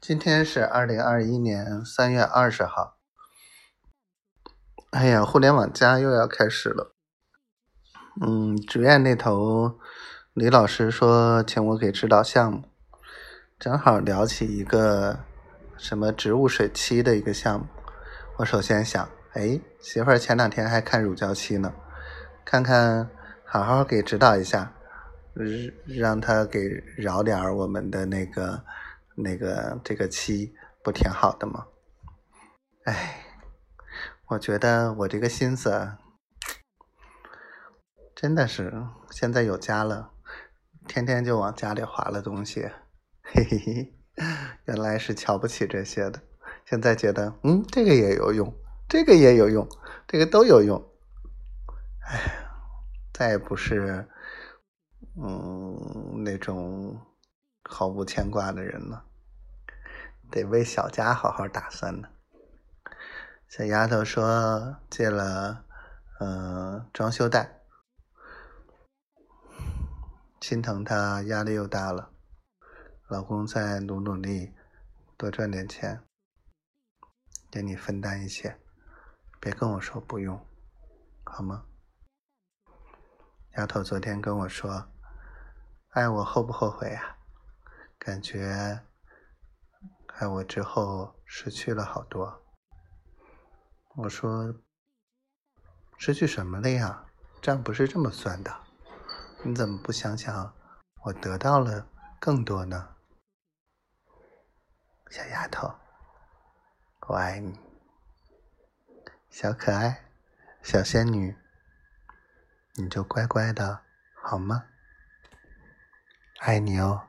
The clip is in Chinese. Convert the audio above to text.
今天是二零二一年三月二十号。哎呀，互联网加又要开始了。嗯，职院那头李老师说请我给指导项目，正好聊起一个什么植物水期的一个项目。我首先想，哎，媳妇儿前两天还看乳胶漆呢，看看好好给指导一下，让他给饶点儿我们的那个。那个这个期不挺好的吗？哎，我觉得我这个心思真的是现在有家了，天天就往家里划了东西，嘿嘿嘿，原来是瞧不起这些的，现在觉得嗯，这个也有用，这个也有用，这个都有用，哎，再也不是嗯那种毫无牵挂的人了。得为小家好好打算呢。小丫头说借了嗯装修贷，心疼她压力又大了。老公再努努力，多赚点钱，给你分担一些，别跟我说不用，好吗？丫头昨天跟我说，爱我后不后悔呀？感觉。爱我之后失去了好多，我说失去什么了呀？账不是这么算的，你怎么不想想我得到了更多呢？小丫头，我爱你，小可爱，小仙女，你就乖乖的好吗？爱你哦。